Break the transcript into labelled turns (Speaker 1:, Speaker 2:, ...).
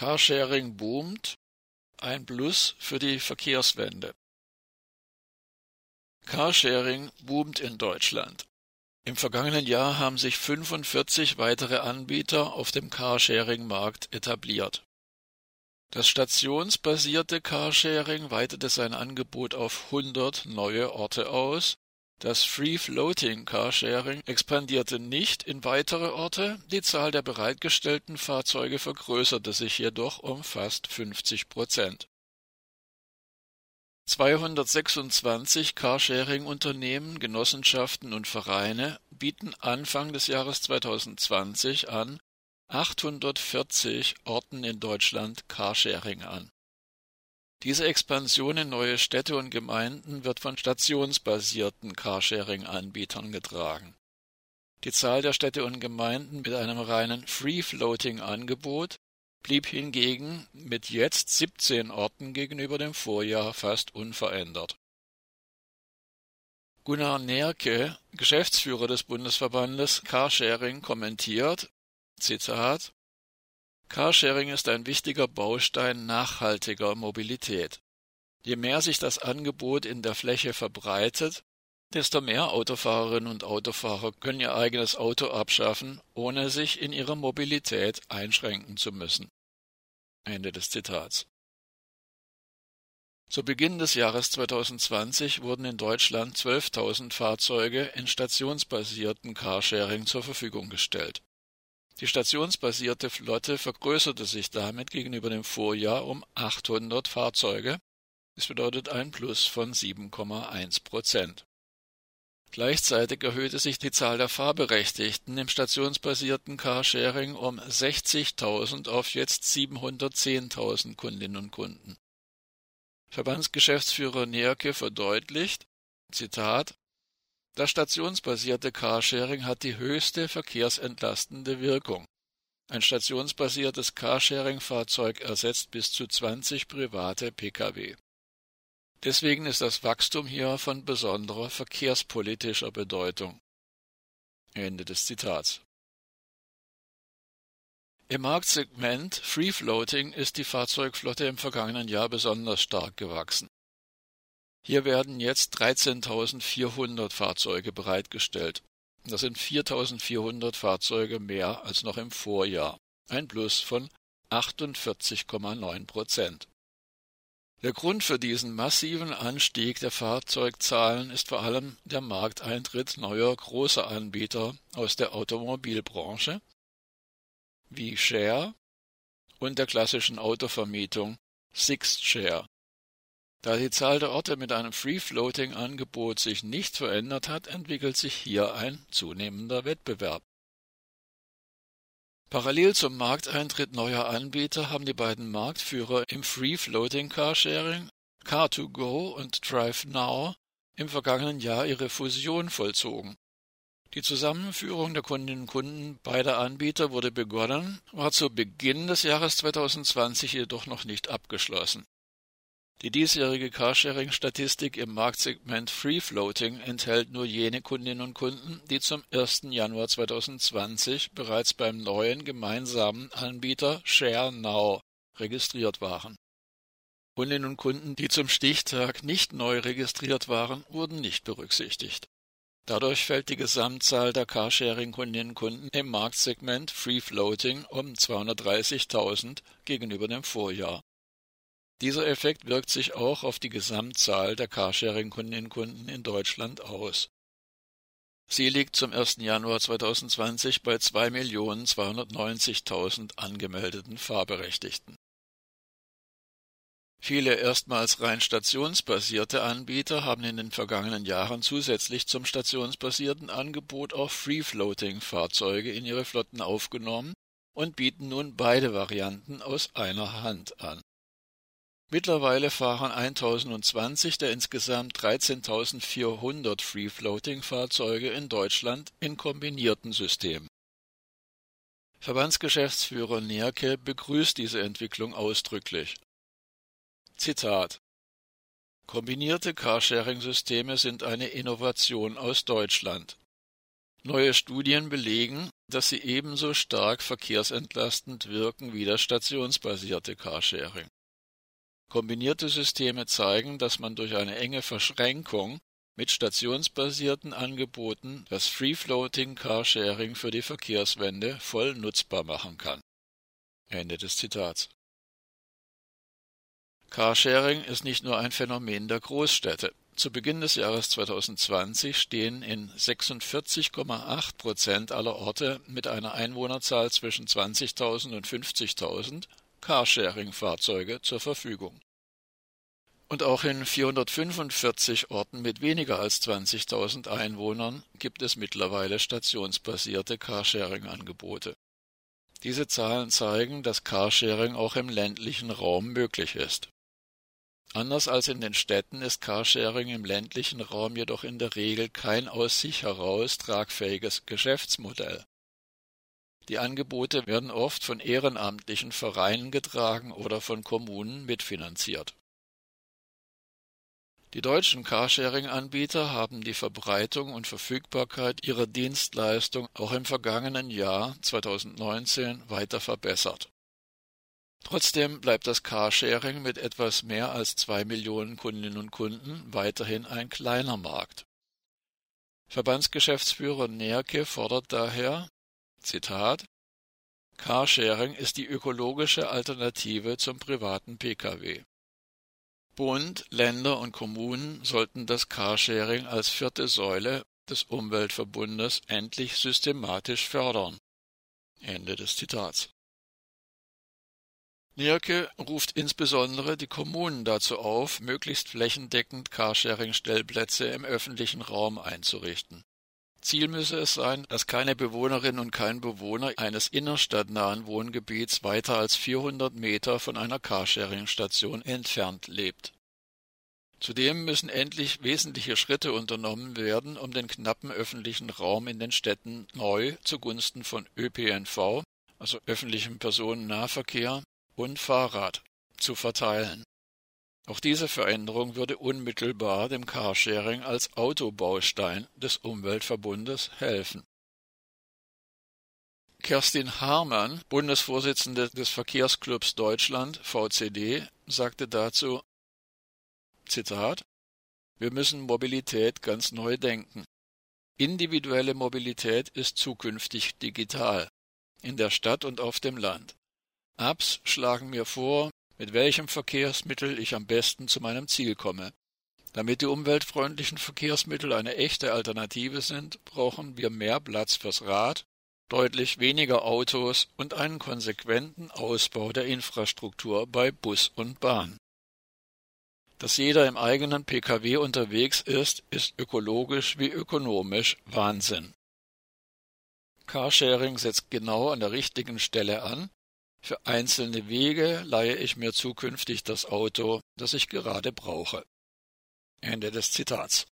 Speaker 1: Carsharing boomt, ein Plus für die Verkehrswende. Carsharing boomt in Deutschland. Im vergangenen Jahr haben sich 45 weitere Anbieter auf dem Carsharing-Markt etabliert. Das stationsbasierte Carsharing weitete sein Angebot auf 100 neue Orte aus. Das Free-Floating Carsharing expandierte nicht in weitere Orte, die Zahl der bereitgestellten Fahrzeuge vergrößerte sich jedoch um fast 50 Prozent. 226 Carsharing-Unternehmen, Genossenschaften und Vereine bieten Anfang des Jahres 2020 an 840 Orten in Deutschland Carsharing an. Diese Expansion in neue Städte und Gemeinden wird von stationsbasierten Carsharing-Anbietern getragen. Die Zahl der Städte und Gemeinden mit einem reinen Free-Floating-Angebot blieb hingegen mit jetzt 17 Orten gegenüber dem Vorjahr fast unverändert. Gunnar Nerke, Geschäftsführer des Bundesverbandes Carsharing, kommentiert, Zitat, Carsharing ist ein wichtiger Baustein nachhaltiger Mobilität. Je mehr sich das Angebot in der Fläche verbreitet, desto mehr Autofahrerinnen und Autofahrer können ihr eigenes Auto abschaffen, ohne sich in ihrer Mobilität einschränken zu müssen. Ende des Zitats. Zu Beginn des Jahres 2020 wurden in Deutschland 12.000 Fahrzeuge in stationsbasierten Carsharing zur Verfügung gestellt. Die stationsbasierte Flotte vergrößerte sich damit gegenüber dem Vorjahr um 800 Fahrzeuge. Das bedeutet ein Plus von 7,1 Prozent. Gleichzeitig erhöhte sich die Zahl der Fahrberechtigten im stationsbasierten Carsharing um 60.000 auf jetzt 710.000 Kundinnen und Kunden. Verbandsgeschäftsführer Nerke verdeutlicht, Zitat, das stationsbasierte Carsharing hat die höchste verkehrsentlastende Wirkung. Ein stationsbasiertes Carsharing-Fahrzeug ersetzt bis zu 20 private Pkw. Deswegen ist das Wachstum hier von besonderer verkehrspolitischer Bedeutung. Ende des Zitats. Im Marktsegment Free Floating ist die Fahrzeugflotte im vergangenen Jahr besonders stark gewachsen. Hier werden jetzt 13.400 Fahrzeuge bereitgestellt. Das sind 4.400 Fahrzeuge mehr als noch im Vorjahr, ein Plus von 48,9 Prozent. Der Grund für diesen massiven Anstieg der Fahrzeugzahlen ist vor allem der Markteintritt neuer großer Anbieter aus der Automobilbranche wie Share und der klassischen Autovermietung Sixt Share. Da die Zahl der Orte mit einem Free-Floating-Angebot sich nicht verändert hat, entwickelt sich hier ein zunehmender Wettbewerb. Parallel zum Markteintritt neuer Anbieter haben die beiden Marktführer im Free-Floating Carsharing, Car2Go und DriveNow, im vergangenen Jahr ihre Fusion vollzogen. Die Zusammenführung der Kundinnen und Kunden beider Anbieter wurde begonnen, war zu Beginn des Jahres 2020 jedoch noch nicht abgeschlossen. Die diesjährige Carsharing-Statistik im Marktsegment Free Floating enthält nur jene Kundinnen und Kunden, die zum 1. Januar 2020 bereits beim neuen gemeinsamen Anbieter ShareNow registriert waren. Kundinnen und Kunden, die zum Stichtag nicht neu registriert waren, wurden nicht berücksichtigt. Dadurch fällt die Gesamtzahl der Carsharing-Kundinnen und Kunden im Marktsegment Free Floating um 230.000 gegenüber dem Vorjahr. Dieser Effekt wirkt sich auch auf die Gesamtzahl der Carsharing-Kundinnen und Kunden in Deutschland aus. Sie liegt zum 1. Januar 2020 bei 2.290.000 angemeldeten Fahrberechtigten. Viele erstmals rein stationsbasierte Anbieter haben in den vergangenen Jahren zusätzlich zum stationsbasierten Angebot auch Free-Floating-Fahrzeuge in ihre Flotten aufgenommen und bieten nun beide Varianten aus einer Hand an. Mittlerweile fahren 1020 der insgesamt 13.400 Free-Floating-Fahrzeuge in Deutschland in kombinierten Systemen. Verbandsgeschäftsführer Nerke begrüßt diese Entwicklung ausdrücklich. Zitat Kombinierte Carsharing-Systeme sind eine Innovation aus Deutschland. Neue Studien belegen, dass sie ebenso stark verkehrsentlastend wirken wie das stationsbasierte Carsharing. Kombinierte Systeme zeigen, dass man durch eine enge Verschränkung mit stationsbasierten Angeboten das Free-Floating Carsharing für die Verkehrswende voll nutzbar machen kann. Ende des Zitats. Carsharing ist nicht nur ein Phänomen der Großstädte. Zu Beginn des Jahres 2020 stehen in 46,8 Prozent aller Orte mit einer Einwohnerzahl zwischen 20.000 und 50.000 Carsharing-Fahrzeuge zur Verfügung. Und auch in 445 Orten mit weniger als 20.000 Einwohnern gibt es mittlerweile stationsbasierte Carsharing-Angebote. Diese Zahlen zeigen, dass Carsharing auch im ländlichen Raum möglich ist. Anders als in den Städten ist Carsharing im ländlichen Raum jedoch in der Regel kein aus sich heraus tragfähiges Geschäftsmodell. Die Angebote werden oft von ehrenamtlichen Vereinen getragen oder von Kommunen mitfinanziert. Die deutschen Carsharing-Anbieter haben die Verbreitung und Verfügbarkeit ihrer Dienstleistung auch im vergangenen Jahr 2019 weiter verbessert. Trotzdem bleibt das Carsharing mit etwas mehr als zwei Millionen Kundinnen und Kunden weiterhin ein kleiner Markt. Verbandsgeschäftsführer Nerke fordert daher, Zitat, Carsharing ist die ökologische Alternative zum privaten Pkw. Bund, Länder und Kommunen sollten das Carsharing als vierte Säule des Umweltverbundes endlich systematisch fördern. Ende des Zitats. Nierke ruft insbesondere die Kommunen dazu auf, möglichst flächendeckend Carsharing-Stellplätze im öffentlichen Raum einzurichten. Ziel müsse es sein, dass keine Bewohnerin und kein Bewohner eines innerstadtnahen Wohngebiets weiter als 400 Meter von einer Carsharing-Station entfernt lebt. Zudem müssen endlich wesentliche Schritte unternommen werden, um den knappen öffentlichen Raum in den Städten neu zugunsten von ÖPNV, also öffentlichem Personennahverkehr, und Fahrrad zu verteilen. Auch diese Veränderung würde unmittelbar dem Carsharing als Autobaustein des Umweltverbundes helfen. Kerstin Harmann, Bundesvorsitzende des Verkehrsclubs Deutschland VCD, sagte dazu Zitat Wir müssen Mobilität ganz neu denken. Individuelle Mobilität ist zukünftig digital, in der Stadt und auf dem Land. Apps schlagen mir vor, mit welchem Verkehrsmittel ich am besten zu meinem Ziel komme. Damit die umweltfreundlichen Verkehrsmittel eine echte Alternative sind, brauchen wir mehr Platz fürs Rad, deutlich weniger Autos und einen konsequenten Ausbau der Infrastruktur bei Bus und Bahn. Dass jeder im eigenen Pkw unterwegs ist, ist ökologisch wie ökonomisch Wahnsinn. Carsharing setzt genau an der richtigen Stelle an für einzelne Wege leihe ich mir zukünftig das Auto, das ich gerade brauche. Ende des Zitats